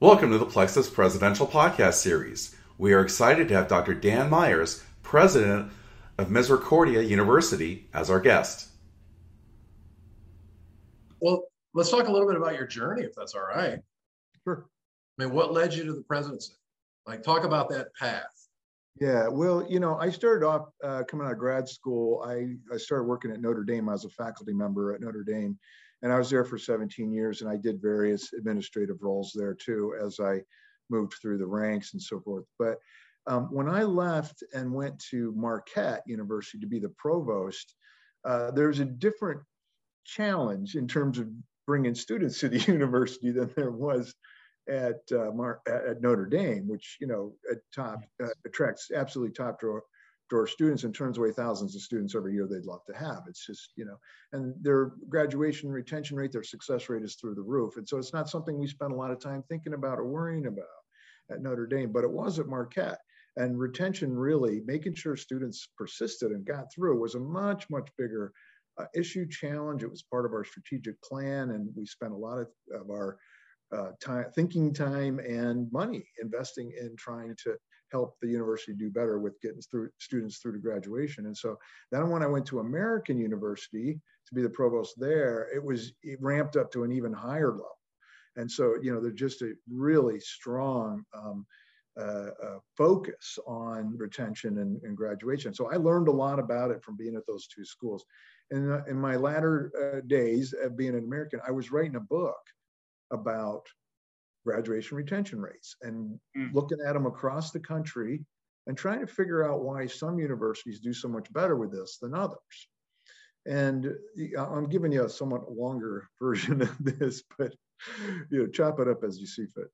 Welcome to the Plexuss Presidential Podcast Series. We are excited to have Dr. Dan Myers, President of Misericordia University, as our guest. Well, let's talk a little bit about your journey, if that's all right. Sure. I mean, what led you to the presidency? Like, talk about that path. Yeah, well, you know, I started off uh, coming out of grad school. I, I started working at Notre Dame. I was a faculty member at Notre Dame, and I was there for 17 years, and I did various administrative roles there too as I moved through the ranks and so forth. But um, when I left and went to Marquette University to be the provost, uh, there's a different challenge in terms of bringing students to the university than there was at uh, Mar- at Notre Dame, which you know at top uh, attracts absolutely top drawer drawer students and turns away thousands of students every year they'd love to have. It's just you know, and their graduation retention rate, their success rate is through the roof, and so it's not something we spend a lot of time thinking about or worrying about at Notre Dame, but it was at Marquette. And retention really making sure students persisted and got through was a much much bigger uh, issue challenge. It was part of our strategic plan, and we spent a lot of, of our uh, time, thinking time and money investing in trying to help the university do better with getting through students through to graduation. And so then when I went to American University to be the provost there, it was it ramped up to an even higher level. And so, you know, there's just a really strong um, uh, uh, focus on retention and, and, graduation. So I learned a lot about it from being at those two schools. And in, in my latter uh, days of being an American, I was writing a book about graduation retention rates and mm. looking at them across the country and trying to figure out why some universities do so much better with this than others. And I'm giving you a somewhat longer version of this, but you know, chop it up as you see fit.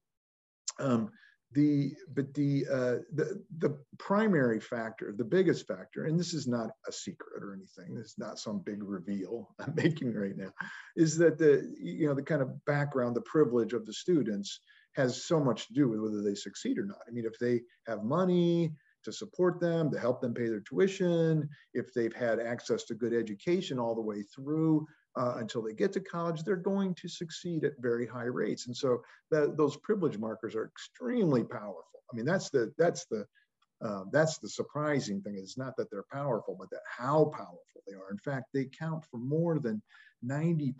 Um, the but the uh, the the primary factor, the biggest factor, and this is not a secret or anything. This is not some big reveal I'm making right now, is that the you know the kind of background, the privilege of the students has so much to do with whether they succeed or not. I mean, if they have money to support them, to help them pay their tuition, if they've had access to good education all the way through, uh, until they get to college, they're going to succeed at very high rates. And so that, those privilege markers are extremely powerful. I mean, that's the that's the uh, that's the surprising thing. It's not that they're powerful, but that how powerful they are. In fact, they count for more than 90%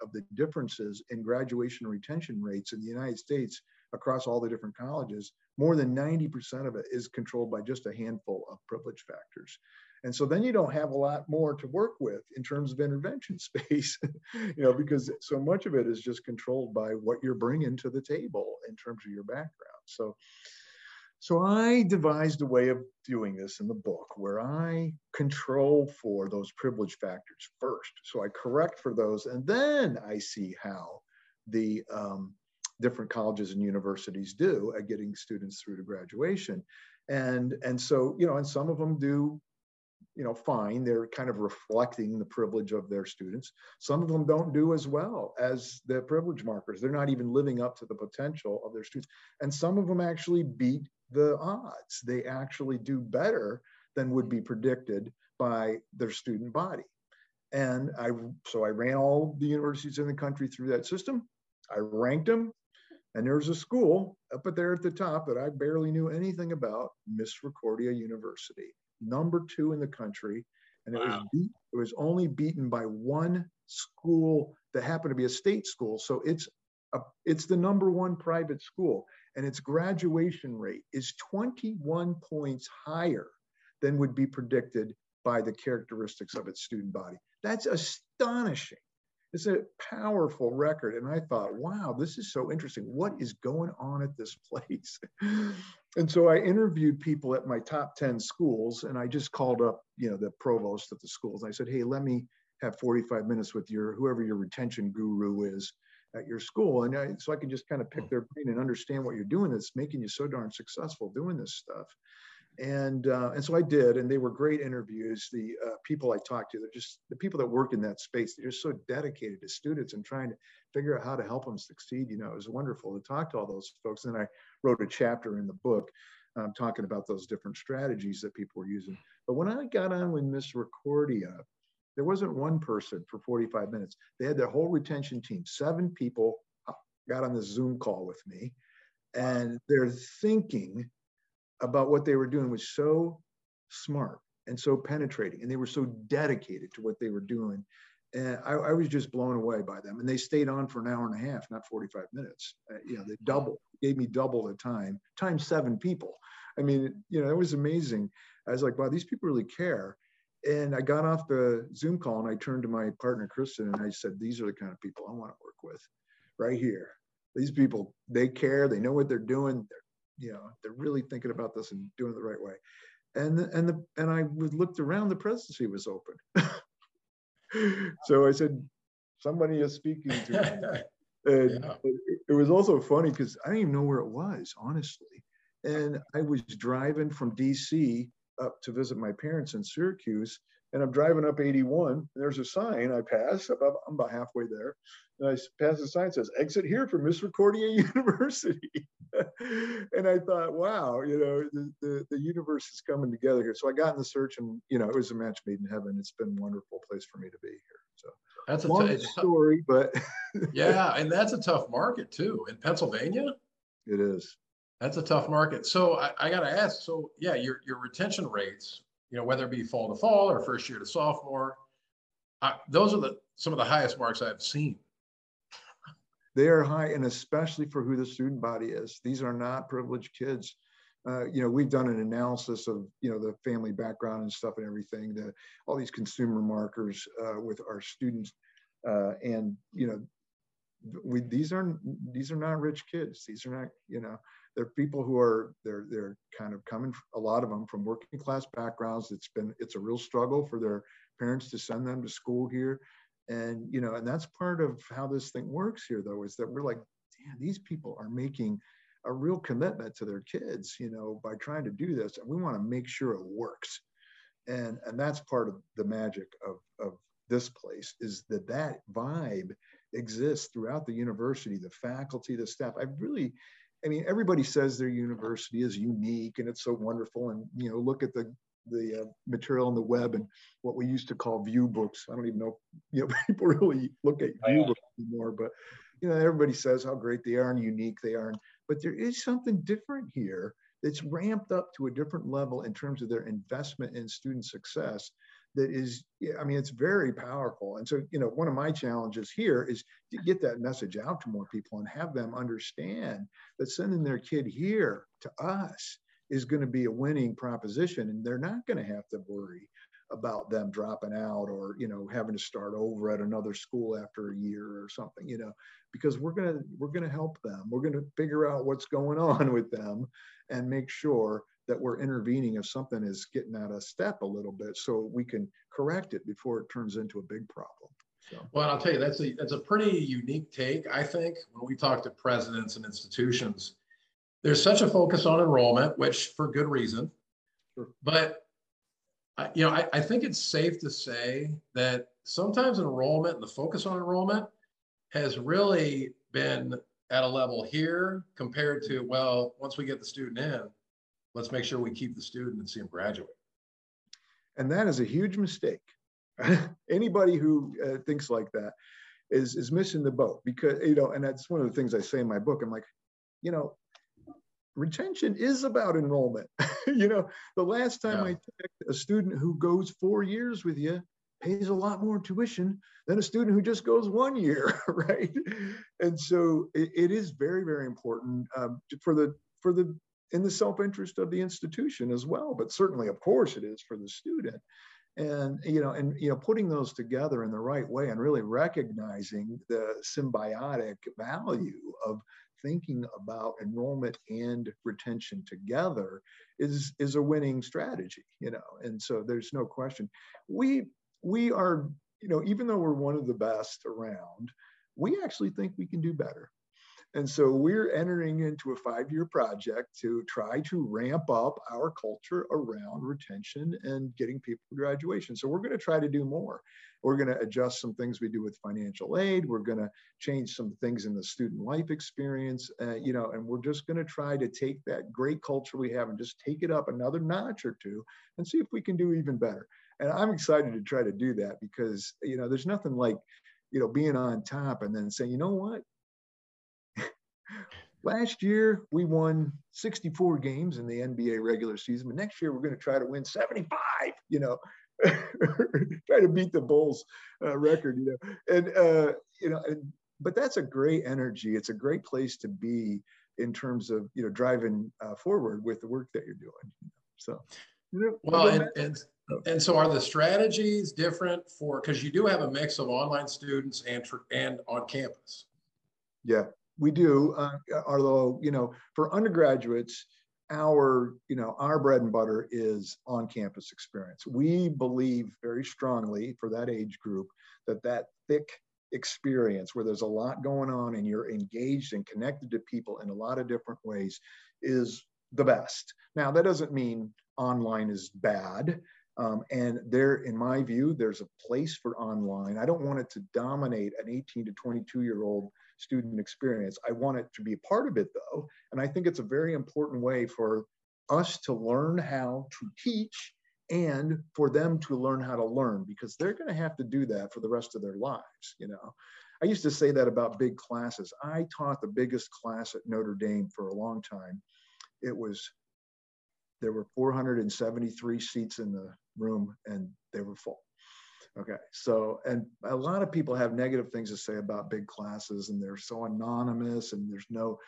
of the differences in graduation retention rates in the United States across all the different colleges. More than 90% of it is controlled by just a handful of privilege factors. And so then you don't have a lot more to work with in terms of intervention space, you know, because so much of it is just controlled by what you're bringing to the table in terms of your background. So, so I devised a way of doing this in the book where I control for those privilege factors first. So I correct for those, and then I see how the um, different colleges and universities do at getting students through to graduation. And, and so, you know, and some of them do you know, fine. They're kind of reflecting the privilege of their students. Some of them don't do as well as the privilege markers. They're not even living up to the potential of their students. And some of them actually beat the odds. They actually do better than would be predicted by their student body. And I, so I ran all the universities in the country through that system. I ranked them. And there's a school up at there at the top that I barely knew anything about, Misericordia University number two in the country, and it was beat, it was only beaten by one school that happened to be a state school. So it's a, it's the number one private school, and its graduation rate is 21 points higher than would be predicted by the characteristics of its student body. That's astonishing. It's a powerful record. And I thought, wow, this is so interesting. What is going on at this place? and so I interviewed people at my top 10 schools and I just called up, you know, the provost of the schools. And I said, hey, let me have 45 minutes with your whoever your retention guru is at your school. And I, so I can just kind of pick hmm. their brain and understand what you're doing that's making you so darn successful doing this stuff and uh, and so I did, and they were great interviews. The uh, people I talked to, they're just the people that work in that space. They're just so dedicated to students and trying to figure out how to help them succeed. You know, it was wonderful to talk to all those folks. And I wrote a chapter in the book um, talking about those different strategies that people were using. But when I got on with Misericordia, there wasn't one person for 45 minutes. They had their whole retention team, seven people got on this Zoom call with me, and they're thinking about what they were doing was so smart and so penetrating, and they were so dedicated to what they were doing. And I, I was just blown away by them. And they stayed on for an hour and a half, not 45 minutes. Uh, you know, they doubled, gave me double the time, times seven people. I mean, you know, it was amazing. I was like, wow, these people really care. And I got off the Zoom call and I turned to my partner, Kristen, and I said, these are the kind of people I want to work with right here. These people, they care, they know what they're doing. They're, you know, they're really thinking about this and doing it the right way. And the, and the and I looked around, the presidency was open. so I said, somebody is speaking to me. And yeah. it, it was also funny because I didn't even know where it was, honestly. And I was driving from DC up to visit my parents in Syracuse. And I'm driving up 81. And there's a sign I pass. About, I'm about halfway there. And I pass the sign says, exit here for Misericordia University. and I thought, wow, you know, the, the, the, universe is coming together here. So I got in the search and, you know, it was a match made in heaven. It's been a wonderful place for me to be here. So that's a long t- story, but yeah. And that's a tough market too in Pennsylvania. It is. That's a tough market. So I, I got to ask. So yeah, your your retention rates, you know, whether it be fall to fall or first year to sophomore, those are the some of the highest marks I've seen. They are high, and especially for who the student body is. These are not privileged kids. Uh, you know, we've done an analysis of you know the family background and stuff and everything. The all these consumer markers uh, with our students, uh, and you know, we these are these are not rich kids. These are not you know they're people who are they're they're kind of coming a lot of them from working class backgrounds. It's been it's a real struggle for their parents to send them to school here. And you know and that's part of how this thing works here though is that we're like damn these people are making a real commitment to their kids you know by trying to do this and we want to make sure it works. And and that's part of the magic of of this place is that that vibe exists throughout the university the faculty the staff. I really I mean, everybody says their university is unique and it's so wonderful. And you know, look at the the uh, material on the web and what we used to call view books. I don't even know, you know, people really look at view books anymore, but you know, everybody says how great they are and unique they are. But there is something different here that's ramped up to a different level in terms of their investment in student success that is i mean it's very powerful. And so you know one of my challenges here is to get that message out to more people and have them understand that sending their kid here to us is going to be a winning proposition and they're not going to have to worry about them dropping out or you know having to start over at another school after a year or something you know because we're going to we're going to help them. We're going to figure out what's going on with them and make sure that we're intervening if something is getting out of step a little bit so we can correct it before it turns into a big problem. So. Well, I'll tell you, that's a, that's a pretty unique take, I think, when we talk to presidents and institutions. There's such a focus on enrollment, which for good reason. Sure. But, you know, I, I think it's safe to say that sometimes enrollment and the focus on enrollment has really been at a level here compared to, well, once we get the student in, let's make sure we keep the student and see them graduate. And that is a huge mistake. Anybody who uh, thinks like that is is missing the boat because you know, and that's one of the things I say in my book. I'm like, you know, retention is about enrollment. you know, the last time yeah. I checked, a student who goes four years with you pays a lot more tuition than a student who just goes one year, right? And so it, it is very, very important um, for the for the in the self-interest of the institution as well but certainly of course it is for the student. And you know and you know putting those together in the right way and really recognizing the symbiotic value of thinking about enrollment and retention together is is a winning strategy you know and so there's no question. We we are you know even though we're one of the best around we actually think we can do better and so we're entering into a five year project to try to ramp up our culture around retention and getting people to graduation. So we're going to try to do more. We're going to adjust some things we do with financial aid. We're going to change some things in the student life experience, uh, you know, and we're just going to try to take that great culture we have and just take it up another notch or two and see if we can do even better. And I'm excited to try to do that because, you know, there's nothing like, you know, being on top and then saying, you know what, Last year, we won 64 games in the NBA regular season, but next year we're going to try to win 75, you know, try to beat the Bulls uh, record, you know, and, uh, you know, and, but that's a great energy. It's a great place to be in terms of, you know, driving uh, forward with the work that you're doing. So, you know, well, and, and, and so are the strategies different for, because you do have a mix of online students and, and on campus. Yeah, we do, uh, although, you know, for undergraduates, our, you know, our bread and butter is on-campus experience. We believe very strongly for that age group that that thick experience where there's a lot going on and you're engaged and connected to people in a lot of different ways is the best. Now, that doesn't mean online is bad. Um, and there, in my view, there's a place for online. I don't want it to dominate an 18 to 22 year old student experience. I want it to be a part of it though. And I think it's a very important way for us to learn how to teach and for them to learn how to learn because they're going to have to do that for the rest of their lives, you know. I used to say that about big classes. I taught the biggest class at Notre Dame for a long time. It was there were 473 seats in the room and they were full. Okay, so, and a lot of people have negative things to say about big classes and they're so anonymous and there's no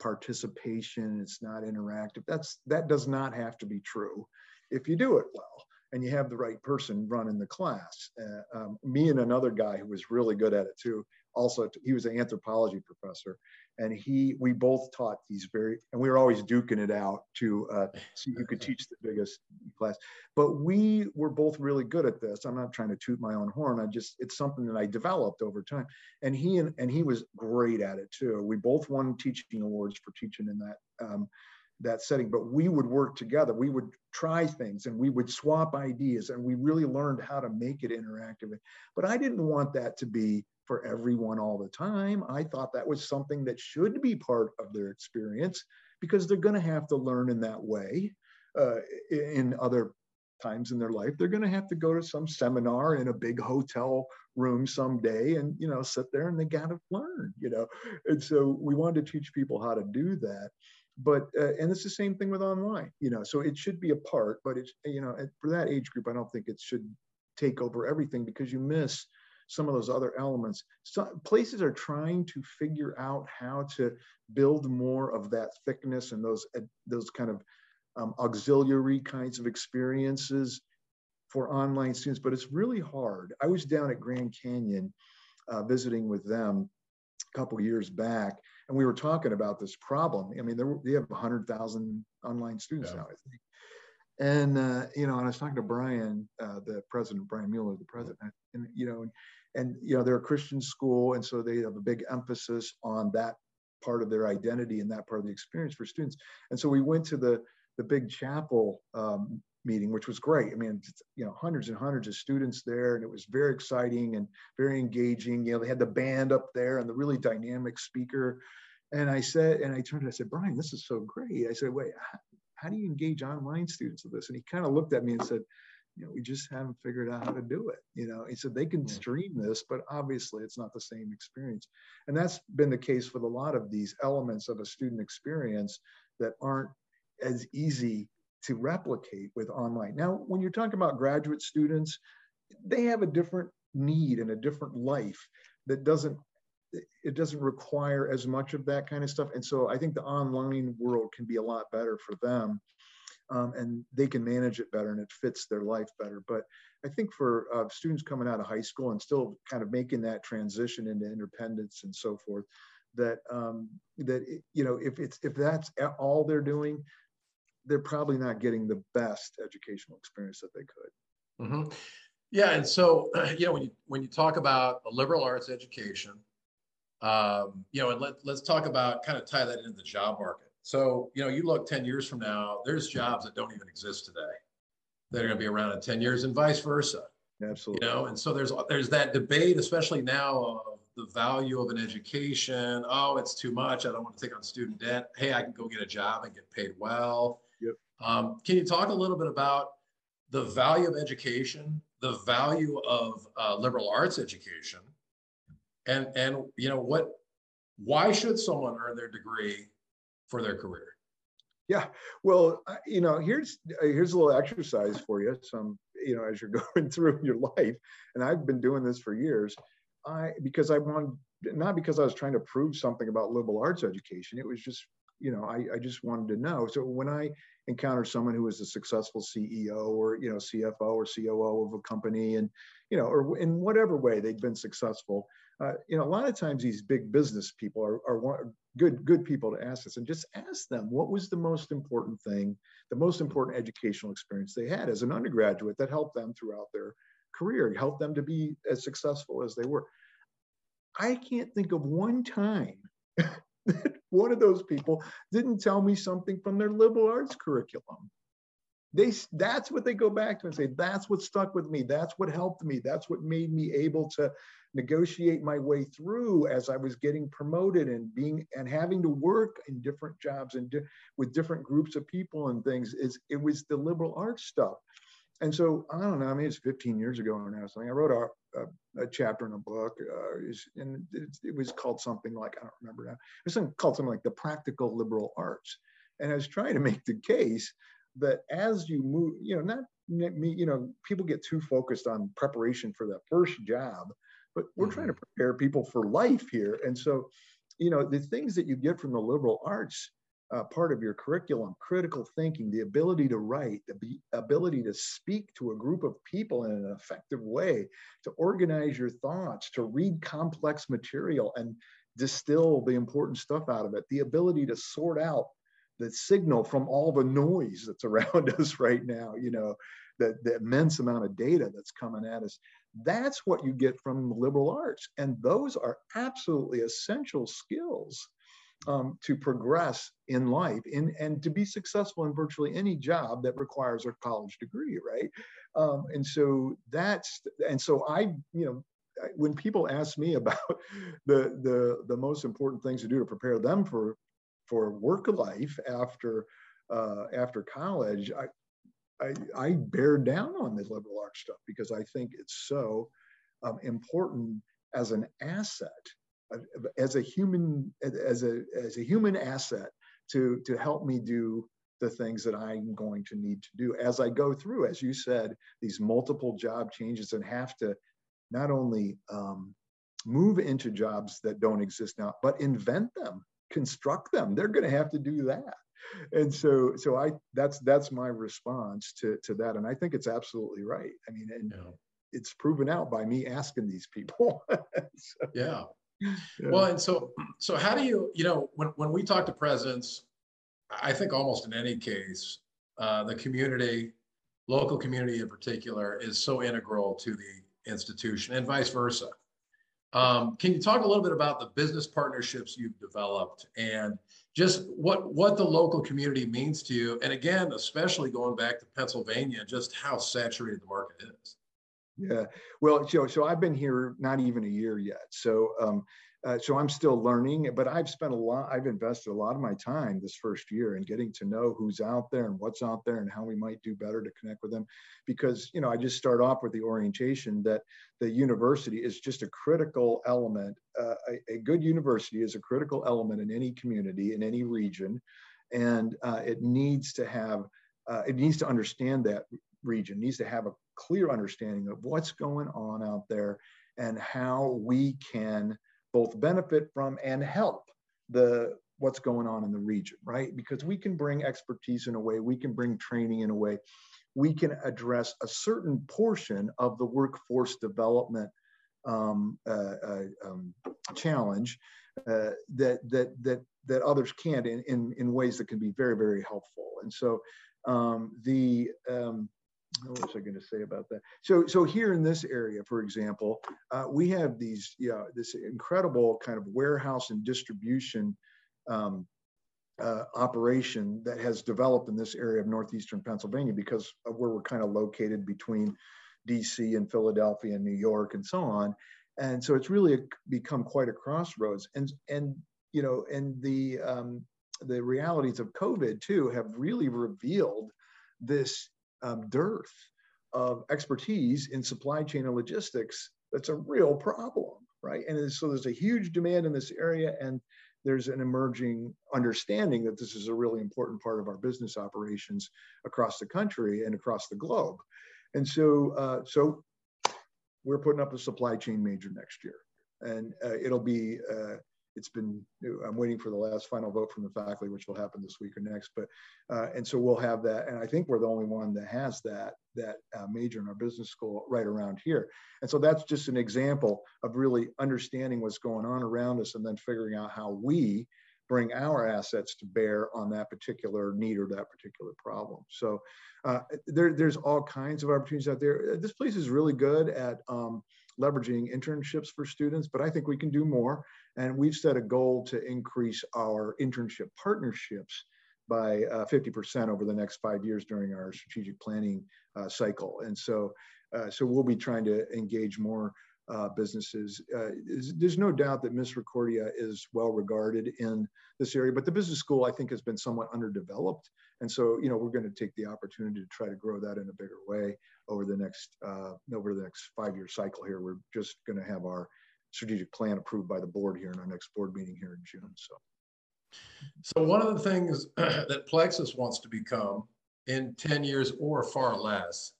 participation, it's not interactive. That's, that does not have to be true if you do it well and you have the right person running the class. Uh, um, me and another guy who was really good at it too, also he was an anthropology professor and he we both taught these very and we were always duking it out to uh, see who could teach the biggest class. But we were both really good at this. I'm not trying to toot my own horn. I just it's something that i developed over time. And he and, and he was great at it too. We both won teaching awards for teaching in that um, that setting. But we would work together. We would try things and we would swap ideas and we really learned how to make it interactive. But i didn't want that to be for everyone all the time. I thought that was something that should be part of their experience because they're going to have to learn in that way uh, in other times in their life. They're going to have to go to some seminar in a big hotel room someday and, you know, sit there and they got to learn, you know. And so we wanted to teach people how to do that. But, uh, and it's the same thing with online, you know, so it should be a part, but it's, you know, for that age group, I don't think it should take over everything because you miss some of those other elements. So places are trying to figure out how to build more of that thickness and those those kind of um, auxiliary kinds of experiences for online students, but it's really hard. I was down at Grand Canyon uh, visiting with them a couple years back, and we were talking about this problem. I mean, they have 100,000 online students yeah. now, I think. And uh, you know, and I was talking to Brian, uh, the president, Brian Mueller, the president, and you know, and, and you know, they're a Christian school, and so they have a big emphasis on that part of their identity and that part of the experience for students. And so we went to the the big chapel um, meeting, which was great. I mean, you know, hundreds and hundreds of students there, and it was very exciting and very engaging. You know, they had the band up there and the really dynamic speaker. And I said, and I turned and I said, Brian, this is so great. I said, wait, how do you engage online students with this? And he kind of looked at me and said, you know, we just haven't figured out how to do it. You know, he said they can stream this, but obviously it's not the same experience. And that's been the case with a lot of these elements of a student experience that aren't as easy to replicate with online. Now, when you're talking about graduate students, they have a different need and a different life that doesn't it doesn't require as much of that kind of stuff. And so I think the online world can be a lot better for them. Um, and they can manage it better and it fits their life better. But I think for uh, students coming out of high school and still kind of making that transition into independence and so forth, that um, that you know if it's if that's all they're doing, they're probably not getting the best educational experience that they could. Mm-hmm. Yeah, and so you know when you when you talk about a liberal arts education, um, you know, and let, let's talk about kind of tie that into the job market. So, you know, you look 10 years from now, there's jobs that don't even exist today that are going to be around in 10 years and vice versa. Absolutely. You know, and so there's there's that debate, especially now of the value of an education. Oh, it's too much. I don't want to take on student debt. Hey, I can go get a job and get paid well. Yep. Um, can you talk a little bit about the value of education, the value of uh, liberal arts education, and and you know what why should someone earn their degree for their career? Yeah, well, uh, you know, here's uh, here's a little exercise for you. Some, you know, as you're going through your life, and I've been doing this for years. I because I wanted not because I was trying to prove something about liberal arts education. It was just, you know, I, I just wanted to know. So when I encounter someone who is a successful CEO or you know CFO or COO of a company, and you know, or in whatever way they've been successful, uh, you know, a lot of times these big business people are, are good good people to ask this and just ask them what was the most important thing, the most important educational experience they had as an undergraduate that helped them throughout their career, helped them to be as successful as they were. I can't think of one time that one of those people didn't tell me something from their liberal arts curriculum. They that's what they go back to and say that's what stuck with me. That's what helped me. That's what made me able to negotiate my way through as i was getting promoted and being and having to work in different jobs and di- with different groups of people and things is it was the liberal arts stuff. And so i don't know i mean it's 15 years ago now something i wrote a, a, a chapter in a book uh, and it, it, was called something like i don't remember now it was something called something like the practical liberal arts. And i was trying to make the case that as you move, you know, not me, you know, people get too focused on preparation for that first job, but we're mm-hmm. trying to mm-hmm. prepare people for life here. And so, you know, the things that you get from the liberal arts uh, part of your curriculum, critical thinking, the ability to write, the ability to speak to a group of people in an effective way, to organize your thoughts, to read complex material and distill the important stuff out of it, the ability to sort out the signal from all the noise that's around us right now, you know, the, the immense amount of data that's coming at us. That's what you get from liberal arts. And those are absolutely essential skills um, to progress in life in, and to be successful in virtually any job that requires a college degree, right? Um, and so that's, and so I, you know, when people ask me about the, the, the most important things to do to prepare them for for work life after uh, after college, I, I, I bear down on the liberal arts stuff because I think it's so um, important as an asset, uh, as a human as a as a human asset to to help me do the things that I'm going to need to do as I go through, as you said, these multiple job changes and have to not only um, move into jobs that don't exist now, but invent them construct them. They're going to have to do that. And so, so I that's that's my response to to that, and I think it's absolutely right. I mean, and yeah. it's proven out by me asking these people. so, yeah. yeah. Well, and so so how do you you know when when we talk to presidents, I think almost in any case, uh, the community, local community in particular, is so integral to the institution, and vice versa. Um, can you talk a little bit about the business partnerships you've developed and just what what the local community means to you? And again, especially going back to Pennsylvania, just how saturated the market is. Yeah, well, so so I've been here not even a year yet. So um, uh, so I'm still learning, but I've spent a lot, I've invested a lot of my time this first year in getting to know who's out there and what's out there and how we might do better to connect with them. Because, you know, I just start off with the orientation that the university is just a critical element. Uh, a, a, good university is a critical element in any community, in any region. And uh, it needs to have, uh, it needs to understand that region, needs to have a clear understanding of what's going on out there and how we can both benefit from and help the what's going on in the region, right? Because we can bring expertise in a way, we can bring training in a way, we can address a certain portion of the workforce development um, uh, uh, um, challenge uh, that that that that others can't in, in in ways that can be very very helpful. And so um, the um, what was I going to say about that? So, so here in this area, for example, uh, we have these, yeah, this incredible kind of warehouse and distribution um, uh, operation that has developed in this area of northeastern Pennsylvania because of where we're kind of located between DC and Philadelphia and New York and so on. And so it's really become quite a crossroads. And and you know, and the um, the realities of COVID too have really revealed this um, dearth of expertise in supply chain and logistics that's a real problem right? And so there's a huge demand in this area, and there's an emerging understanding that this is a really important part of our business operations across the country and across the globe. And so, uh, so we're putting up a supply chain major next year, and uh, it'll be uh, it's been i'm waiting for the last final vote from the faculty which will happen this week or next but uh, and so we'll have that and i think we're the only one that has that that uh, major in our business school right around here. And so that's just an example of really understanding what's going on around us and then figuring out how we bring our assets to bear on that particular need or that particular problem. So uh, there, there's all kinds of opportunities out there. This place is really good at um, leveraging internships for students, but I think we can do more. And we've set a goal to increase our internship partnerships by uh, 50% over the next five years during our strategic planning uh, cycle. And so, uh, so we'll be trying to engage more uh, businesses. Uh, there's no doubt that Misericordia is well regarded in this area, but the business school I think has been somewhat underdeveloped. And so, you know, we're going to take the opportunity to try to grow that in a bigger way over the next uh, over the next five-year cycle. Here, we're just going to have our strategic plan approved by the board here in our next board meeting here in June. So, so one of the things that Plexuss wants to become in 10 years or far less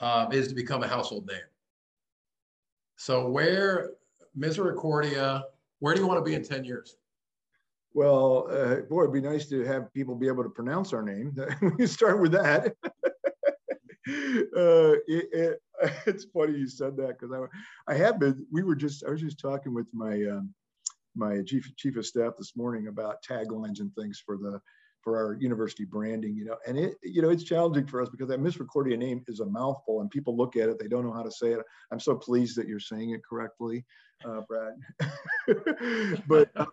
uh, is to become a household name. So, where Misericordia, where do you want to be in 10 years? Well, uh, boy, it'd be nice to have people be able to pronounce our name. we start with that. uh, it, it, it's funny you said that because I, I have been. We were just. I was just talking with my um, my chief chief of staff this morning about taglines and things for the for our university branding. You know, and it you know it's challenging for us because that Misericordia name is a mouthful, and people look at it, they don't know how to say it. I'm so pleased that you're saying it correctly, uh, Brad. but. Uh,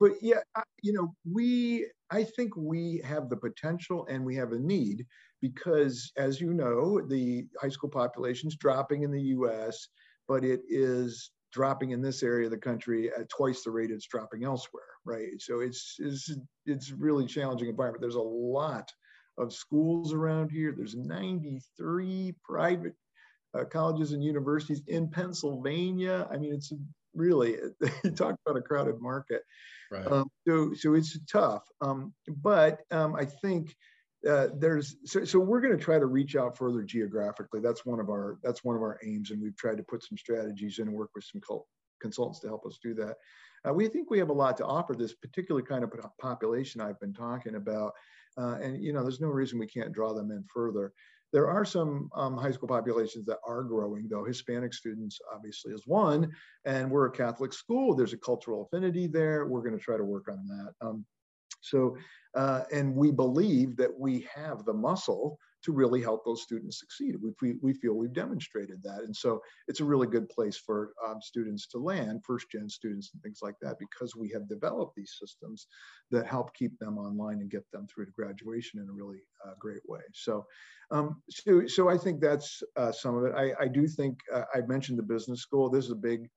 but yeah, you know, we, I think we have the potential and we have a need because, as you know, the high school population is dropping in the US, but it is dropping in this area of the country at twice the rate it's dropping elsewhere, right? So it's, it's, it's really challenging environment. There's a lot of schools around here. There's 93 private uh, colleges and universities in Pennsylvania. I mean, it's really, you talk about a crowded market. Right. Um, so, so it's tough. Um, but um, I think uh, there's so, so we're going to try to reach out further geographically. That's one of our that's one of our aims, and we've tried to put some strategies in and work with some consultants to help us do that. Uh, we think we have a lot to offer this particular kind of population I've been talking about, uh, and you know, there's no reason we can't draw them in further. There are some um, high school populations that are growing, though. Hispanic students obviously is one, and we're a Catholic school. There's a cultural affinity there. We're going to try to work on that. Um, so, uh, and we believe that we have the muscle to really help those students succeed. We, we feel we've demonstrated that. And so it's a really good place for um, students to land, first gen students and things like that, because we have developed these systems that help keep them online and get them through to graduation in a really uh, great way. So, um, so, so I think that's uh, some of it. I, I do think uh, I mentioned the business school. This is a big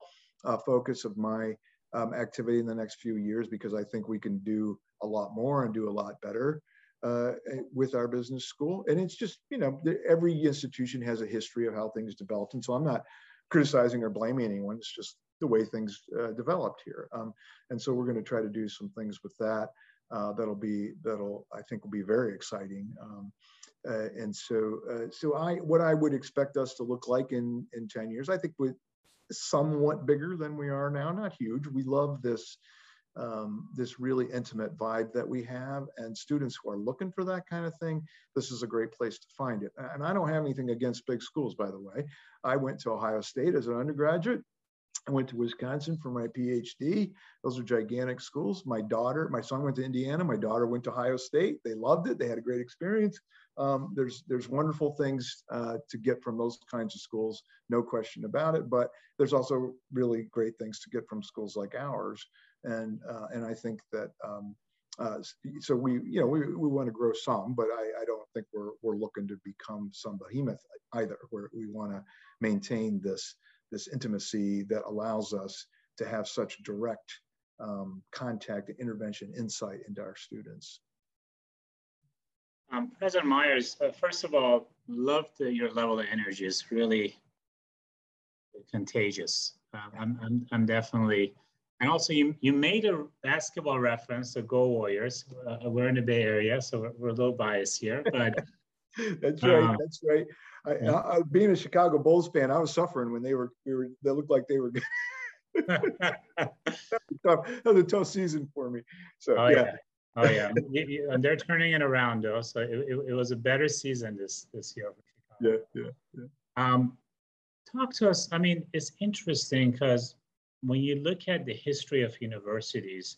uh, focus of my um, activity in the next few years because I think we can do a lot more and do a lot better uh, with our business school. And it's just, you know, every institution has a history of how things developed. And so I'm not criticizing or blaming anyone. It's just the way things uh, developed here. Um, and so we're going to try to do some things with that. Uh, that'll be that'll I think will be very exciting. Um, uh, and so uh, so I what I would expect us to look like in in 10 years, I think with somewhat bigger than we are now, not huge. We love this um, this really intimate vibe that we have. And students who are looking for that kind of thing, this is a great place to find it. And I don't have anything against big schools, by the way. I went to Ohio State as an undergraduate. I went to Wisconsin for my PhD. Those are gigantic schools. My daughter, my son went to Indiana. My daughter went to Ohio State. They loved it. They had a great experience. Um, there's there's wonderful things uh, to get from those kinds of schools, no question about it. But there's also really great things to get from schools like ours and uh, and I think that um, uh, so we you know we, we want to grow some, but I, I don't think we're we're looking to become some behemoth either. Where we want to maintain this this intimacy that allows us to have such direct um, contact, intervention, insight into our students. Um, President Myers, uh, first of all, loved your level of energy. It's really contagious. Um, I'm, I'm, I'm definitely, and also you, you made a basketball reference to Go Warriors. Uh, we're in the Bay Area, so we're, we're a little biased here, but. that's right. Um, that's right. I, yeah. I, I, being a Chicago Bulls fan, I was suffering when they were, we were, they looked like they were that, was that was a tough season for me. So oh, yeah. yeah. Oh yeah, and they're turning it around though. So it, it, it, was a better season this this year for Chicago. Yeah, yeah, yeah. Um, talk to us. I mean, it's interesting because when you look at the history of universities,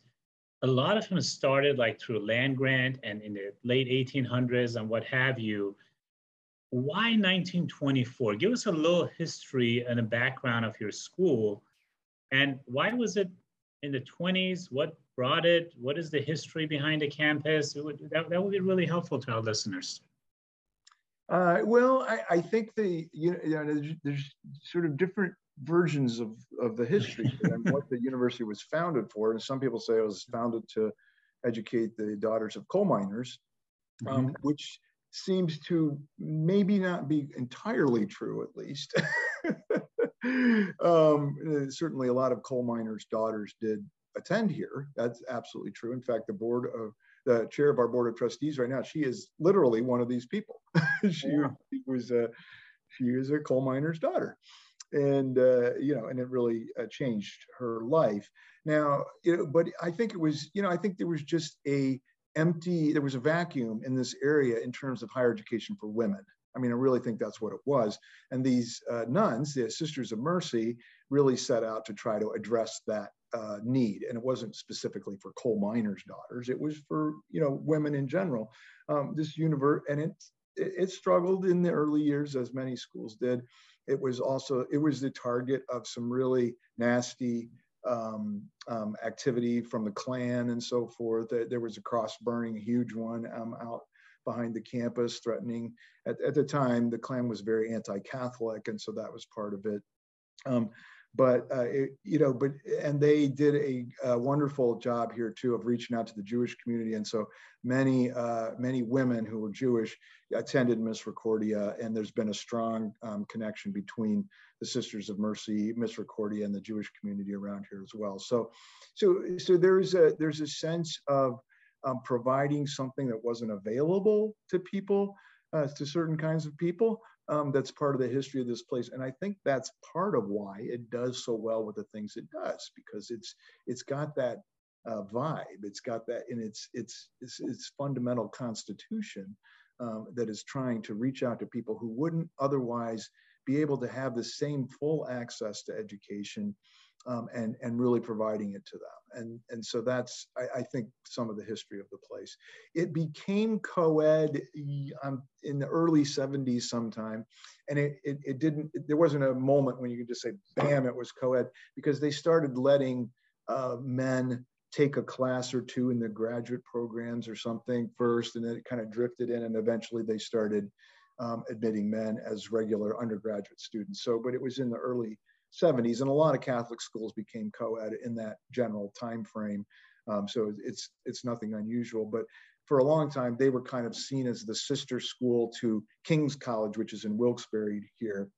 a lot of them started like through land grant and in the late 1800s and what have you. Why 1924? Give us a little history and a background of your school and why was it in the 20s? What brought it? What is the history behind the campus? Would, that, that would be really helpful to our listeners. Uh, well, I, I, think the you know, there's, there's, sort of different versions of, of the history and what the university was founded for. And some people say it was founded to educate the daughters of coal miners, um, mm-hmm. which seems to maybe not be entirely true, at least. um, uh, certainly, a lot of coal miners' daughters did attend here. That's absolutely true. In fact, the board of the chair of our board of trustees right now, she is literally one of these people. she, yeah. was a she is a coal miner's daughter, and uh, you know, and it really uh, changed her life. Now, you know, but I think it was, you know, I think there was just a empty, there was a vacuum in this area in terms of higher education for women. I mean, I really think that's what it was. And these uh, nuns, the Sisters of Mercy, really set out to try to address that uh, need. And it wasn't specifically for coal miners' daughters; it was for you know women in general. Um, this universe, and it, it it struggled in the early years, as many schools did. It was also it was the target of some really nasty um, um, activity from the Klan and so forth. There was a cross burning, a huge one um, out behind the campus, threatening. At, at the time, the Klan was very anti-Catholic, and so that was part of it. But uh, it, you know, but and they did a, a, wonderful job here too of reaching out to the Jewish community, and so many uh, many women who were Jewish attended Miss Misericordia, and there's been a strong um, connection between the Sisters of Mercy, Miss Misericordia, and the Jewish community around here as well. So, so so there's a there's a sense of um, providing something that wasn't available to people, uh, to certain kinds of people. Um, that's part of the history of this place, and I think that's part of why it does so well with the things it does because it's it's got that uh, vibe, it's got that in its its its, its fundamental constitution um, that is trying to reach out to people who wouldn't otherwise be able to have the same full access to education um, and and really providing it to them. And and so that's I, I, think some of the history of the place. It became co-ed um, in the early 70s sometime, and it, it it didn't. There wasn't a moment when you could just say, "Bam!" It was co-ed because they started letting uh, men take a class or two in the graduate programs or something first, and then it kind of drifted in, and eventually they started. Um, admitting men as regular undergraduate students. So, but it was in the early 70s, and a lot of Catholic schools became co-ed in that general time frame. Um, so it's it's nothing unusual, but for a long time they were kind of seen as the sister school to King's College, which is in Wilkes-Barre here,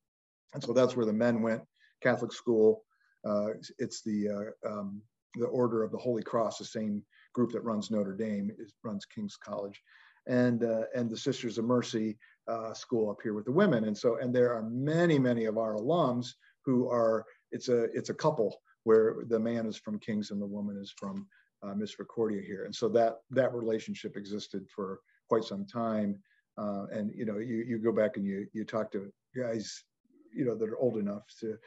and so that's where the men went. Catholic school. Uh, it's the uh, um, the Order of the Holy Cross, the same group that runs Notre Dame, is, runs King's College, and uh, and the Sisters of Mercy uh, school up here with the women. And so, and there are many, many of our alums who are it's a it's a couple where the man is from Kings and the woman is from uh, Misericordia here, and so that that relationship existed for quite some time. Uh, and you know, you you go back and you you talk to guys, you know, that are old enough to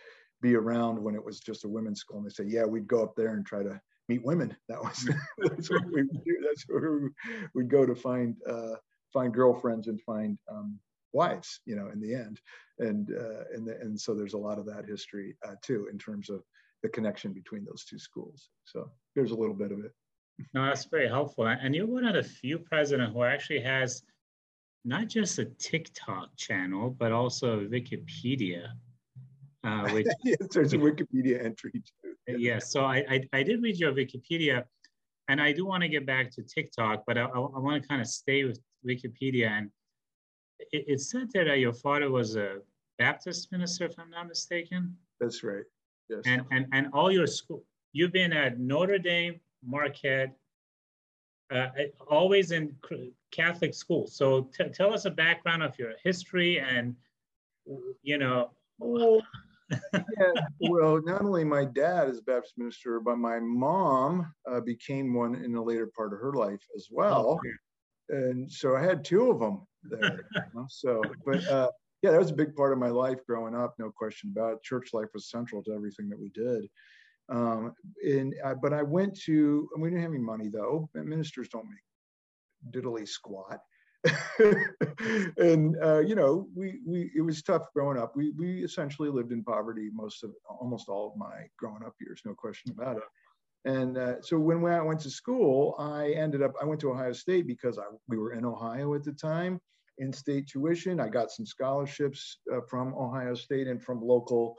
be around when it was just a women's school, and they say, yeah, we'd go up there and try to meet women. That was that's what we do. That's where we, would go to find uh, find girlfriends and find um, wives, you know, in the end. And uh, and the, and so there's a lot of that history uh, too in terms of the connection between those two schools. So there's a little bit of it. No, that's very helpful. And you're one of the few president who actually has not just a TikTok channel, but also a Wikipedia. Uh, which, yes, there's a Wikipedia entry too. Yes, yeah, so I, I, I did read your Wikipedia, and I do want to get back to TikTok, but I, I, I want to kind of stay with Wikipedia and it, it said there that your father was a Baptist minister, if I'm not mistaken. That's right. yes. And, and, and all your school, you've been at Notre Dame, Marquette, uh, always in Catholic school. So t- tell us a background of your history and, you know. Well, yeah, well, not only my dad is a Baptist minister, but my mom uh, became one in the later part of her life as well. Oh, and so I had two of them there. you know? So, but uh, yeah, that was a big part of my life growing up, no question about it. Church life was central to everything that we did. Um, and uh, but I went to, we didn't have any money though. Ministers don't make diddly squat. and uh, you know, we we it was tough growing up. We we essentially lived in poverty most of almost all of my growing up years, no question about it. And uh, so when I went to school, I ended up I went to Ohio State because I, we were in Ohio at the time, in-state tuition. I got some scholarships uh, from Ohio State and from local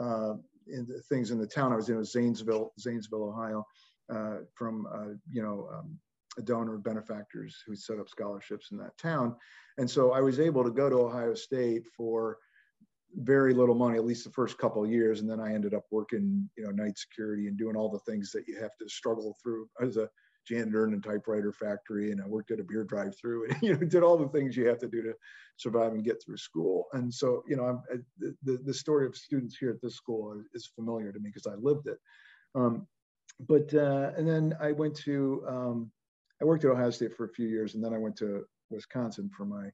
uh, in things in the town I was in, Zanesville, Zanesville, Ohio, uh, from uh, you know um, a donor benefactors who set up scholarships in that town. And so I was able to go to Ohio State for very little money, at least the first couple of years. And then I ended up working, you know, night security and doing all the things that you have to struggle through as a janitor in a typewriter factory. And I worked at a beer drive through and, you know, did all the things you have to do to survive and get through school. And so, you know, I'm, the, the story of students here at this school is familiar to me because I lived it. Um, but, uh, and then I went to, um, I worked at Ohio State for a few years, and then I went to Wisconsin for my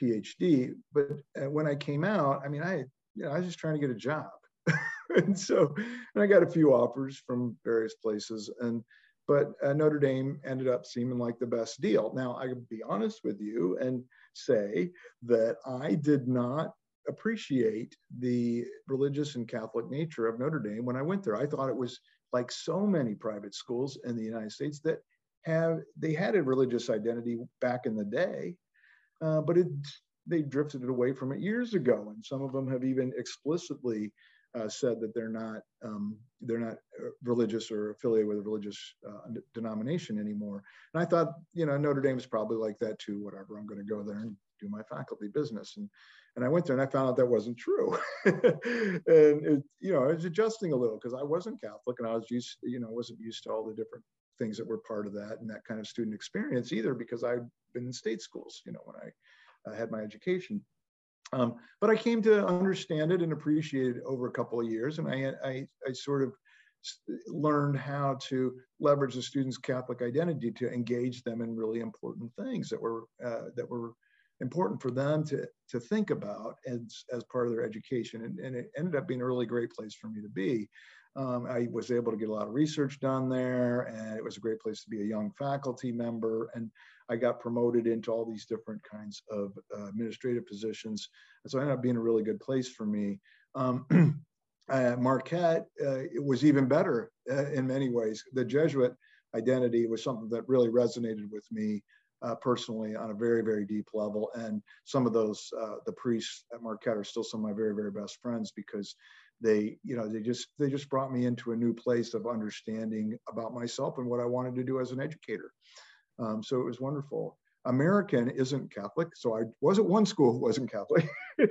PhD. But uh, when I came out, I mean, I you know I was just trying to get a job, and so and I got a few offers from various places, and but uh, Notre Dame ended up seeming like the best deal. Now I can be honest with you and say that I did not appreciate the religious and Catholic nature of Notre Dame when I went there. I thought it was like so many private schools in the United States that have they had a religious identity back in the day, uh, but it they drifted away from it years ago, and some of them have even explicitly uh, said that they're not um, they're not uh, religious or affiliated with a religious uh, denomination anymore. And I thought, you know, Notre Dame is probably like that too. Whatever, I'm going to go there and do my faculty business. And and I went there and I found out that wasn't true. and it, you know, I was adjusting a little because I wasn't Catholic and I was used, you know, wasn't used to all the different things that were part of that and that kind of student experience either because I'd been in state schools, you know, when I uh, had my education. Um, but I came to understand it and appreciate it over a couple of years, and I, I, I sort of learned how to leverage the students' Catholic identity to engage them in really important things that were uh, that were important for them to to think about as as part of their education, and, and it ended up being a really great place for me to be. Um, I was able to get a lot of research done there, and it was a great place to be a young faculty member. And I got promoted into all these different kinds of uh, administrative positions. And so it ended up being a really good place for me. Um, uh, Marquette, uh, was even better uh, in many ways. The Jesuit identity was something that really resonated with me uh, personally on a very, very deep level. And some of those, uh, the priests at Marquette are still some of my very, very best friends because they you know they just they just brought me into a new place of understanding about myself and what i wanted to do as an educator. Um, so it was wonderful. American isn't catholic so i was at one school wasn't catholic.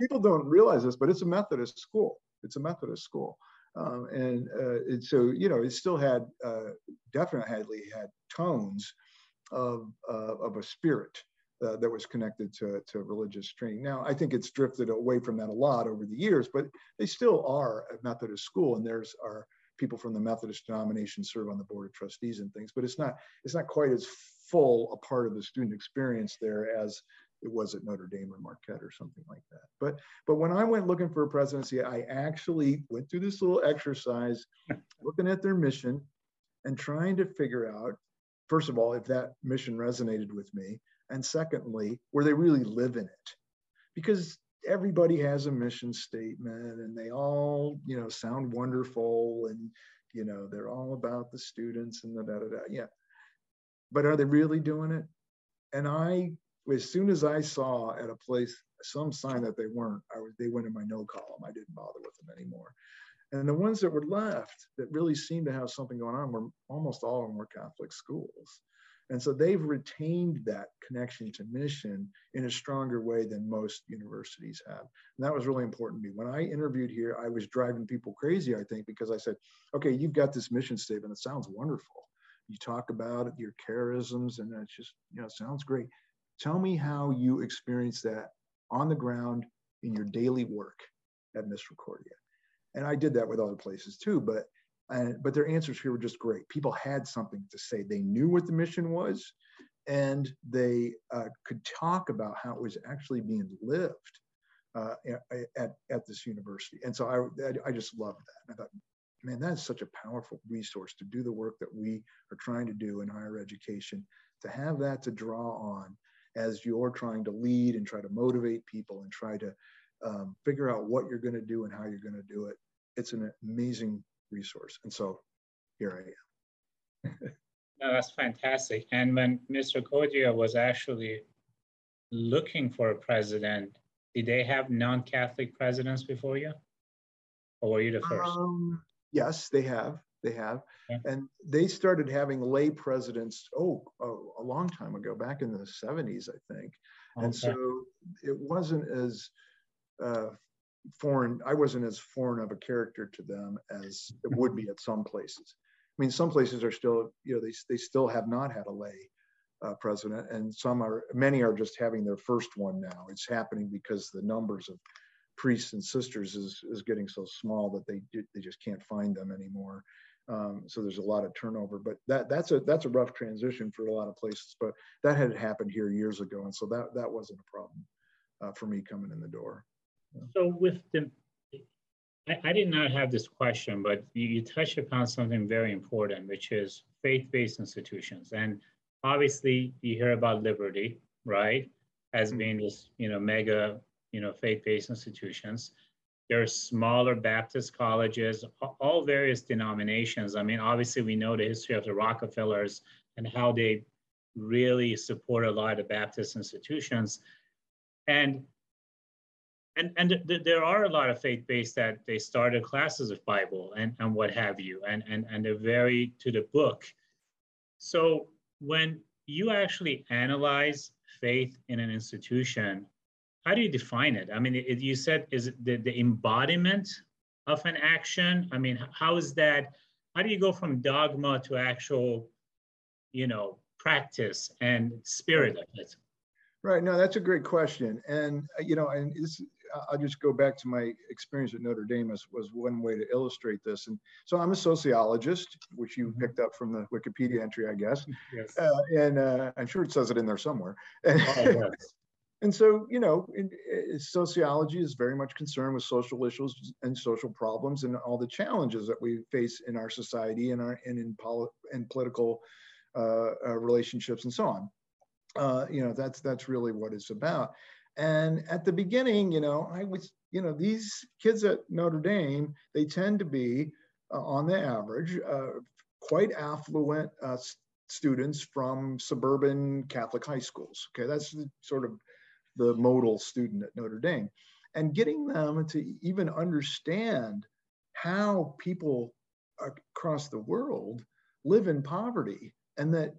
People don't realize this but it's a methodist school. It's a methodist school. Um, and uh, so you know it still had uh, definitely had tones of uh, of a spirit uh, that was connected to, to religious training. Now, I think it's drifted away from that a lot over the years, but they still are a Methodist school, and there's our people from the Methodist denomination serve on the board of trustees and things. But it's not it's not quite as full a part of the student experience there as it was at Notre Dame or Marquette or something like that. But but when I went looking for a presidency, I actually went through this little exercise, looking at their mission, and trying to figure out, first of all, if that mission resonated with me and secondly, where they really live in it. Because everybody has a mission statement and they all, you know, sound wonderful and, you know, they're all about the students and the da da da. Yeah. But are they really doing it? And I, as soon as I saw at a place some sign that they weren't, I was, they went in my no column. I didn't bother with them anymore. And the ones that were left that really seemed to have something going on were almost all of them were Catholic schools. And so they've retained that connection to mission in a stronger way than most universities have. And that was really important to me. When I interviewed here, I was driving people crazy, I think, because I said, okay, you've got this mission statement. It sounds wonderful. You talk about it, your charisms, and it's just, you know, sounds great. Tell me how you experience that on the ground in your daily work at Misericordia. And I did that with other places too, but but their answers here were just great. People had something to say. They knew what the mission was, and they uh, could talk about how it was actually being lived uh, at, at this university. And so I, I just loved that. I thought, man, that is such a powerful resource to do the work that we are trying to do in higher education, to have that to draw on as you're trying to lead and try to motivate people and try to um, figure out what you're going to do and how you're going to do it. It's an amazing resource. And so here I am. no, that's fantastic. And when Misericordia was actually looking for a president, did they have non-Catholic presidents before you? Or were you the first? Um, yes, they have. They have. Yeah. And they started having lay presidents, oh, oh, a long time ago, back in the 70s, I think. Okay. And so it wasn't as uh, foreign i wasn't as foreign of a character to them as it would be at some places. I mean some places are still you know they, they still have not had a lay uh, president and some are many are just having their first one now. It's happening because the numbers of priests and sisters is, is getting so small that they they just can't find them anymore. Um, so there's a lot of turnover but that that's a that's a rough transition for a lot of places but that had happened here years ago and so that that wasn't a problem uh, for me coming in the door so with the, I, I, did not have this question, but you, you touched upon something very important, which is faith-based institutions. And obviously you hear about Liberty, right? As mm-hmm. being this, you know, mega, you know, faith-based institutions. There are smaller Baptist colleges, all various denominations. I mean, obviously we know the history of the Rockefellers and how they really support a lot of the Baptist institutions. And and and th- there are a lot of faith-based that they started classes of bible and and what have you and and and they're very to the book so when you actually analyze faith in an institution how do you define it i mean it, you said is it the, the embodiment of an action i mean how is that how do you go from dogma to actual you know practice and spirit of it Right. No, that's a great question. And, you know, and this, I'll just go back to my experience at Notre Dame as was one way to illustrate this. And so I'm a sociologist, which you mm-hmm. picked up from the Wikipedia entry, I guess. Yes. Uh, and uh, I'm sure it says it in there somewhere. Oh, yes. and so, you know, in, in, sociology is very much concerned with social issues and social problems and all the challenges that we face in our society and, our, and in, poli- and political uh, uh relationships and so on uh, you know, that's that's really what it's about. And at the beginning, you know, I was, you know, these kids at Notre Dame, they tend to be, uh, on the average, uh, quite affluent uh, students from suburban Catholic high schools. Okay, that's the, sort of the modal student at Notre Dame. And getting them to even understand how people across the world live in poverty and that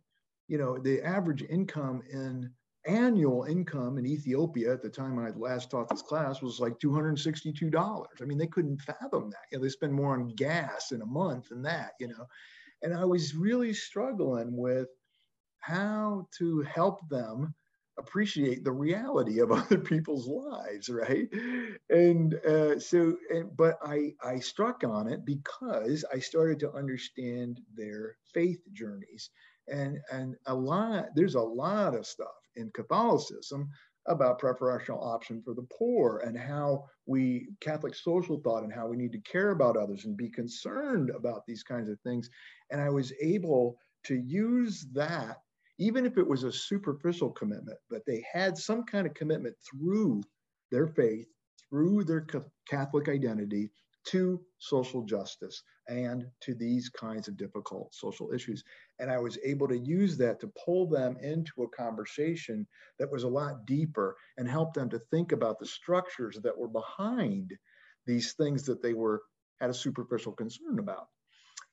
you know, the average income in annual income in Ethiopia at the time I last taught this class was like $262. I mean, they couldn't fathom that. You know, they spend more on gas in a month than that, you know. And I was really struggling with how to help them appreciate the reality of other people's lives right and uh, so and, but i i struck on it because i started to understand their faith journeys and and a lot there's a lot of stuff in catholicism about preferential option for the poor and how we catholic social thought and how we need to care about others and be concerned about these kinds of things and i was able to use that even if it was a superficial commitment but they had some kind of commitment through their faith through their catholic identity to social justice and to these kinds of difficult social issues. And I was able to use that to pull them into a conversation that was a lot deeper and help them to think about the structures that were behind these things that they were had a superficial concern about.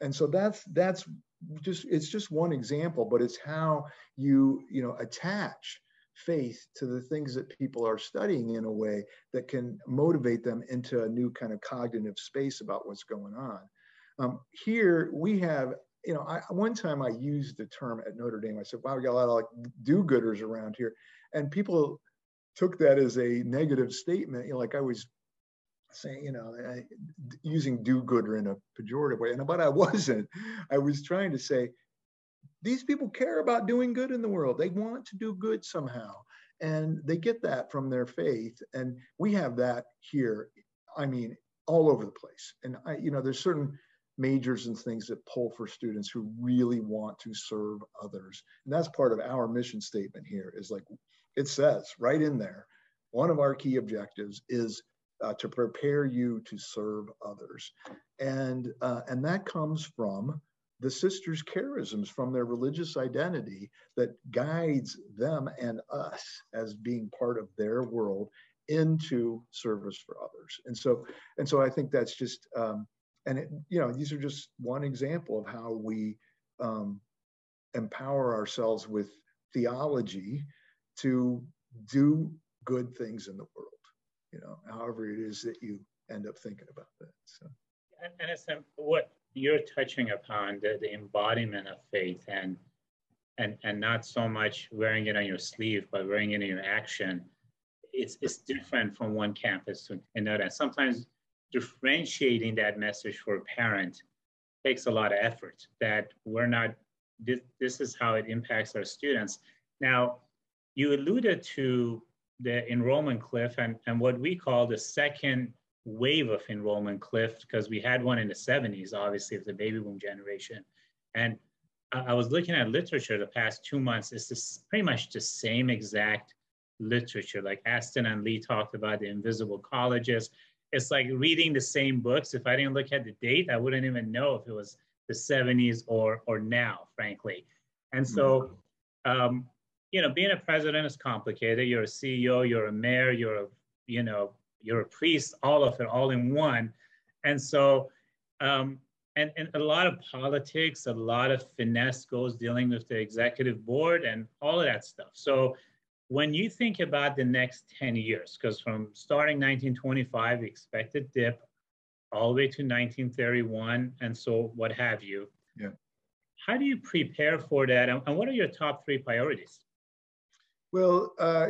And so that's that's just it's just one example, but it's how you you know attach faith to the things that people are studying in a way that can motivate them into a new kind of cognitive space about what's going on. Um, here we have, you know, I, one time I used the term at Notre Dame. I said, "Wow, we got a lot of like do-gooders around here," and people took that as a negative statement. You know, like I was saying, you know, using do-gooder in a pejorative way, and but I wasn't. I was trying to say these people care about doing good in the world. They want to do good somehow. And they get that from their faith. And we have that here, I mean, all over the place. And I, you know, there's certain majors and things that pull for students who really want to serve others. And that's part of our mission statement here is like it says right in there, one of our key objectives is uh, to prepare you to serve others. And, uh, and that comes from the sisters' charisms from their religious identity that guides them and us as being part of their world into service for others. And so, and so I think that's just, um, and it, you know, these are just one example of how we um, empower ourselves with theology to do good things in the world. You know, however it is that you end up thinking about that. So, and, and it's um, what you're touching upon the, the embodiment of faith and and and not so much wearing it on your sleeve but wearing it in your action it's it's different from one campus to another sometimes differentiating that message for a parent takes a lot of effort that we're not this, this is how it impacts our students now you alluded to the enrollment cliff and, and what we call the second wave of enrollment cliff because we had one in the 70s, obviously, of the baby boom generation. And I was looking at literature the past two months. It's this, pretty much the same exact literature. Like Astin and Lee talked about the invisible colleges. It's like reading the same books. If I didn't look at the date, I wouldn't even know if it was the 70s or or now, frankly. And so, um, you know, being a president is complicated. You're a CEO, you're a mayor, you're a you know you're a priest, all of it, all in one. And so, um, and, and a lot of politics, a lot of finesse goes dealing with the executive board and all of that stuff. So when you think about the next 10 years, because from starting 1925, we expect a dip all the way to 1931, and so what have you. Yeah. How do you prepare for that? And what are your top three priorities? Well, uh,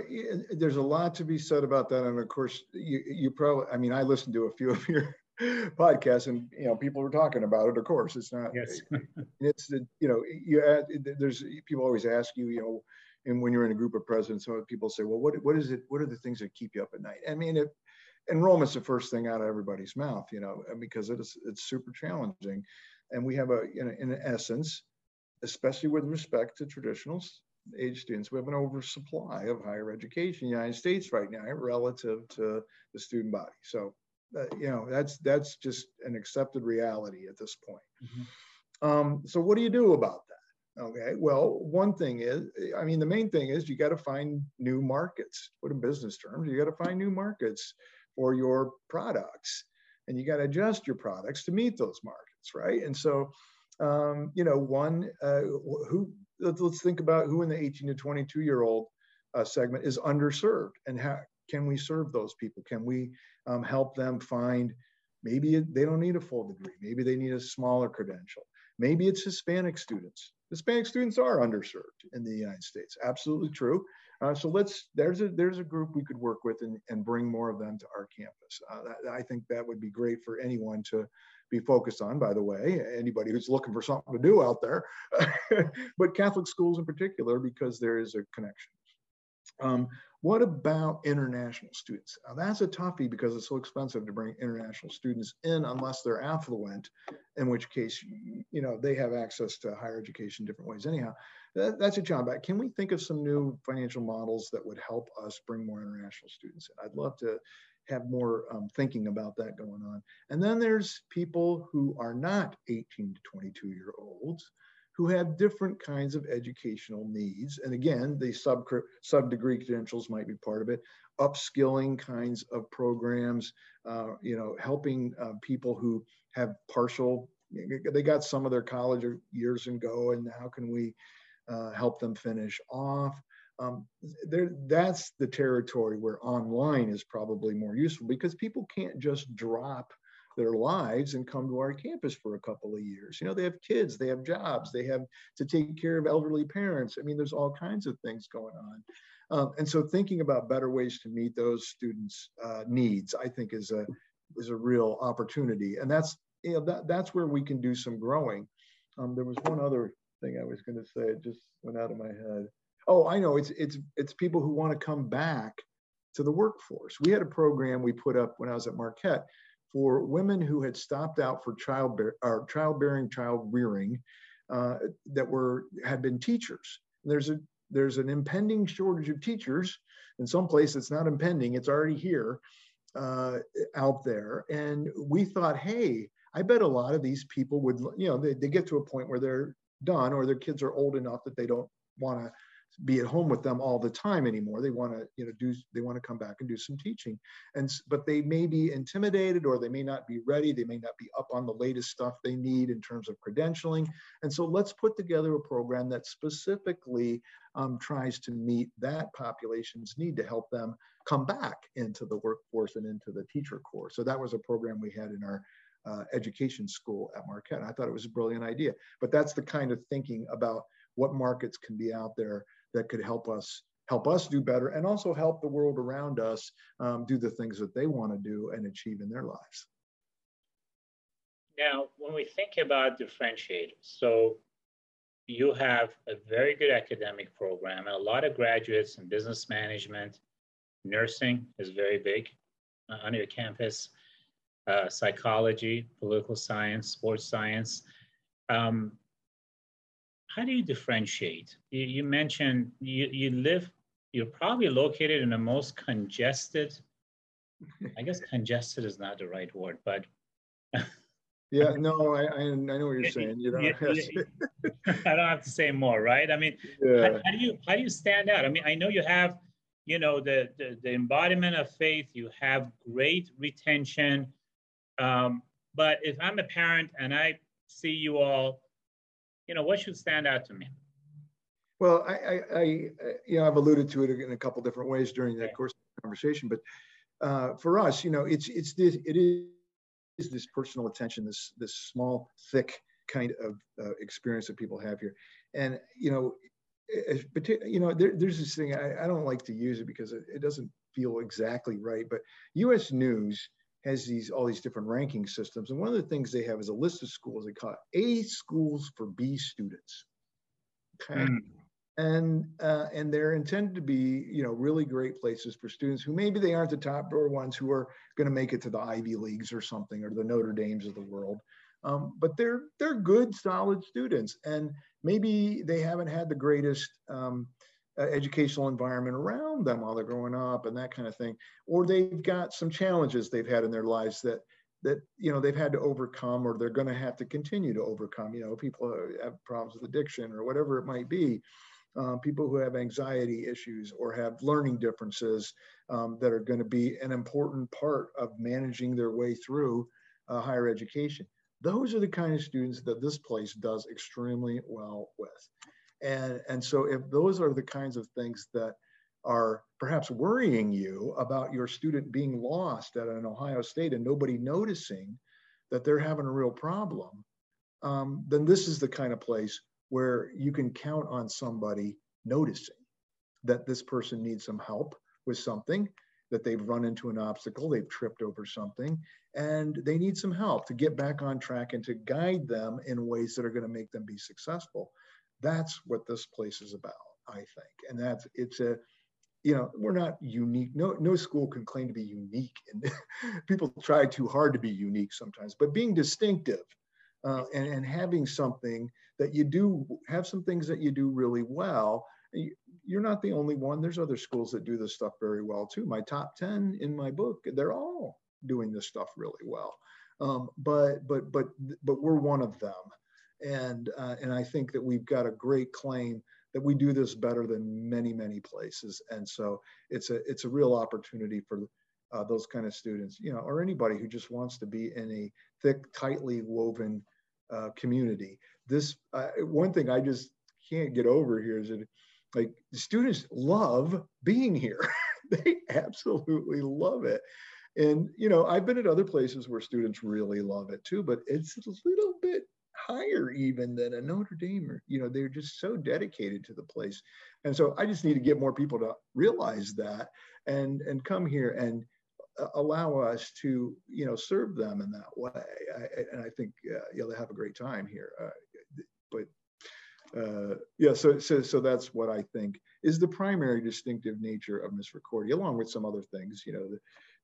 there's a lot to be said about that, and of course, you you probably. I mean, I listened to a few of your podcasts, and you know, people were talking about it. Of course, it's not. Yes. it's the you know you add, there's people always ask you you know, and when you're in a group of presidents, some people say, well, what what is it? What are the things that keep you up at night? I mean, it, enrollment's the first thing out of everybody's mouth, you know, because it is it's super challenging, and we have a you know, in essence, especially with respect to traditional age students. We have an oversupply of higher education in the United States right now relative to the student body. So, uh, you know, that's that's just an accepted reality at this point. Mm-hmm. Um, so, what do you do about that? Okay, well, one thing is, I mean, the main thing is you got to find new markets. Put in business terms, you got to find new markets for your products, and you got to adjust your products to meet those markets, right? And so, um, you know, one uh, who let's think about who in the 18 to 22 year old uh, segment is underserved and how can we serve those people? Can we um, help them find maybe they don't need a full degree, maybe they need a smaller credential, maybe it's Hispanic students. Hispanic students are underserved in the United States. Absolutely true. Uh, so let's there's a there's a group we could work with and, and bring more of them to our campus. Uh, that, I think that would be great for anyone to be focused on, by the way, anybody who's looking for something to do out there, but Catholic schools in particular, because there is a connection. Um, what about international students? Now, that's a toughie because it's so expensive to bring international students in unless they're affluent, in which case, you know, they have access to higher education different ways. Anyhow, that, that's a job. Can we think of some new financial models that would help us bring more international students in? I'd love to have more um, thinking about that going on. And then there's people who are not 18 to 22 year olds who have different kinds of educational needs. And again, the sub, sub degree credentials might be part of it, upskilling kinds of programs, uh, you know, helping uh, people who have partial they got some of their college years and go, and how can we uh, help them finish off? Um, there, that's the territory where online is probably more useful because people can't just drop their lives and come to our campus for a couple of years. You know, they have kids, they have jobs, they have to take care of elderly parents. I mean, there's all kinds of things going on. Um, and so thinking about better ways to meet those students' uh, needs, I think is a is a real opportunity. And that's you know that that's where we can do some growing. Um, there was one other thing I was going to say, it just went out of my head. Oh, I know. It's it's it's people who want to come back to the workforce. We had a program we put up when I was at Marquette for women who had stopped out for childbear or childbearing, child rearing, uh, that were had been teachers. There's a there's an impending shortage of teachers. In some place, it's not impending; it's already here, uh, out there. And we thought, hey, I bet a lot of these people would, you know, they, they get to a point where they're done or their kids are old enough that they don't want to be at home with them all the time anymore. They want to, you know, do they want to come back and do some teaching, and but they may be intimidated or they may not be ready. They may not be up on the latest stuff they need in terms of credentialing. And so let's put together a program that specifically um, tries to meet that population's need to help them come back into the workforce and into the teacher corps. So that was a program we had in our uh, education school at Marquette. I thought it was a brilliant idea, but that's the kind of thinking about what markets can be out there that could help us help us do better and also help the world around us um, do the things that they want to do and achieve in their lives. Now, when we think about differentiators, so you have a very good academic program and a lot of graduates in business management, nursing is very big uh, on your campus, uh, psychology, political science, sports science. Um, how do you differentiate? You, you mentioned you, you live, you're probably located in the most congested, I guess congested is not the right word, but. yeah, no, I, I, know what you're saying. You know, I don't have to say more, right? I mean, yeah. how, how, do you how do you stand out? I mean, I know you have, you know, the the, the embodiment of faith. You have great retention, um, but if I'm a parent and I see you all you know, what should stand out to me? Well, I, I, I you know, I've alluded to it in a couple different ways during that course of the conversation, but uh, for us, you know, it's it's this it is is this personal attention, this this small, thick kind of uh, experience that people have here, and you know, but you know, there, there's this thing I, I, don't like to use it because it, it doesn't feel exactly right, but U.S. News has these all these different ranking systems. And one of the things they have is a list of schools they call it A schools for B students. Okay. Mm. And uh, and they're intended to be, you know, really great places for students who maybe they aren't the top door ones who are going to make it to the Ivy Leagues or something or the Notre Dames of the world. Um, but they're they're good, solid students, and maybe they haven't had the greatest um, uh, educational environment around them while they're growing up and that kind of thing. Or they've got some challenges they've had in their lives that that you know they've had to overcome or they're going to have to continue to overcome. You know people have problems with addiction or whatever it might be uh, people who have anxiety issues or have learning differences um, that are going to be an important part of managing their way through uh, higher education. Those are the kind of students that this place does extremely well with and, and so if those are the kinds of things that are perhaps worrying you about your student being lost at an Ohio State and nobody noticing that they're having a real problem, um, then this is the kind of place where you can count on somebody noticing that this person needs some help with something, that they've run into an obstacle, they've tripped over something, and they need some help to get back on track and to guide them in ways that are going to make them be successful. That's what this place is about, I think. And that's it's a you know we're not unique. No no school can claim to be unique and people try too hard to be unique sometimes but being distinctive uh, and, and having something that you do have some things that you do really well you're not the only one. There's other schools that do this stuff very well too. My top 10 in my book they're all doing this stuff really well. Um, but but but but we're one of them and uh, and I think that we've got a great claim that we do this better than many many places, and so it's a it's a real opportunity for uh, those kind of students, you know, or anybody who just wants to be in a thick, tightly woven uh, community. This uh, one thing I just can't get over here is that like the students love being here. they absolutely love it. And you know, I've been at other places where students really love it too, but it's a little bit higher even than a Notre Dame. Or, you know, they're just so dedicated to the place. And so I just need to get more people to realize that and and come here and uh, allow us to you know serve them in that way. I, and I think uh, you'll have a great time here. Uh, but uh, yeah, so, so so that's what I think is the primary distinctive nature of Misericordia, along with some other things. You know, the,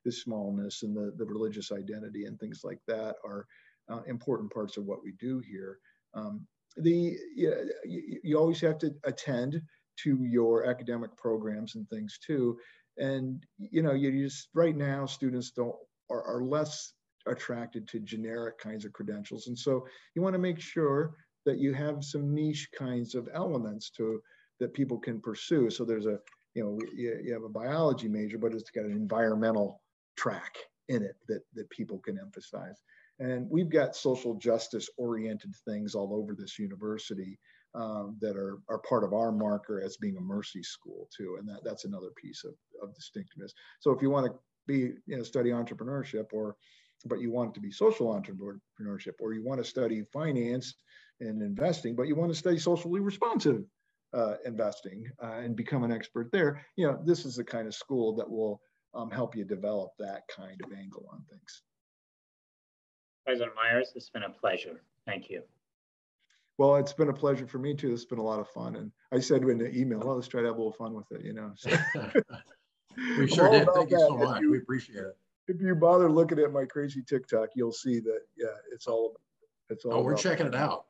the smallness and the, the religious identity and things like that are uh, important parts of what we do here. Um, the you, you always have to attend to your academic programs and things too. And you know you just right now students don't are, are less attracted to generic kinds of credentials. And so you want to make sure that you have some niche kinds of elements to that people can pursue. So there's a you know you, you have a biology major but it's got an environmental track in it that that people can emphasize and we've got social justice oriented things all over this university um, that are, are part of our marker as being a mercy school too. And that, that's another piece of, of distinctiveness. So if you want to be, you know, study entrepreneurship or, but you want it to be social entrepreneurship, or you want to study finance and investing, but you want to study socially responsive uh, investing uh, and become an expert there, you know, this is the kind of school that will um, help you develop that kind of angle on things. President Myers, it's been a pleasure. Thank you. Well, it's been a pleasure for me too. It's been a lot of fun. And I said in the email, well, let's try to have a little fun with it, you know. So. we sure did. Thank you so much. You, we appreciate it. If you bother looking at my crazy TikTok, you'll see that, yeah, it's all, about it's all. Oh, we're checking it out.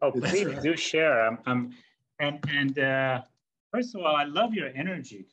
Oh, please do share. I'm, I'm and, and uh, first of all, I love your energy.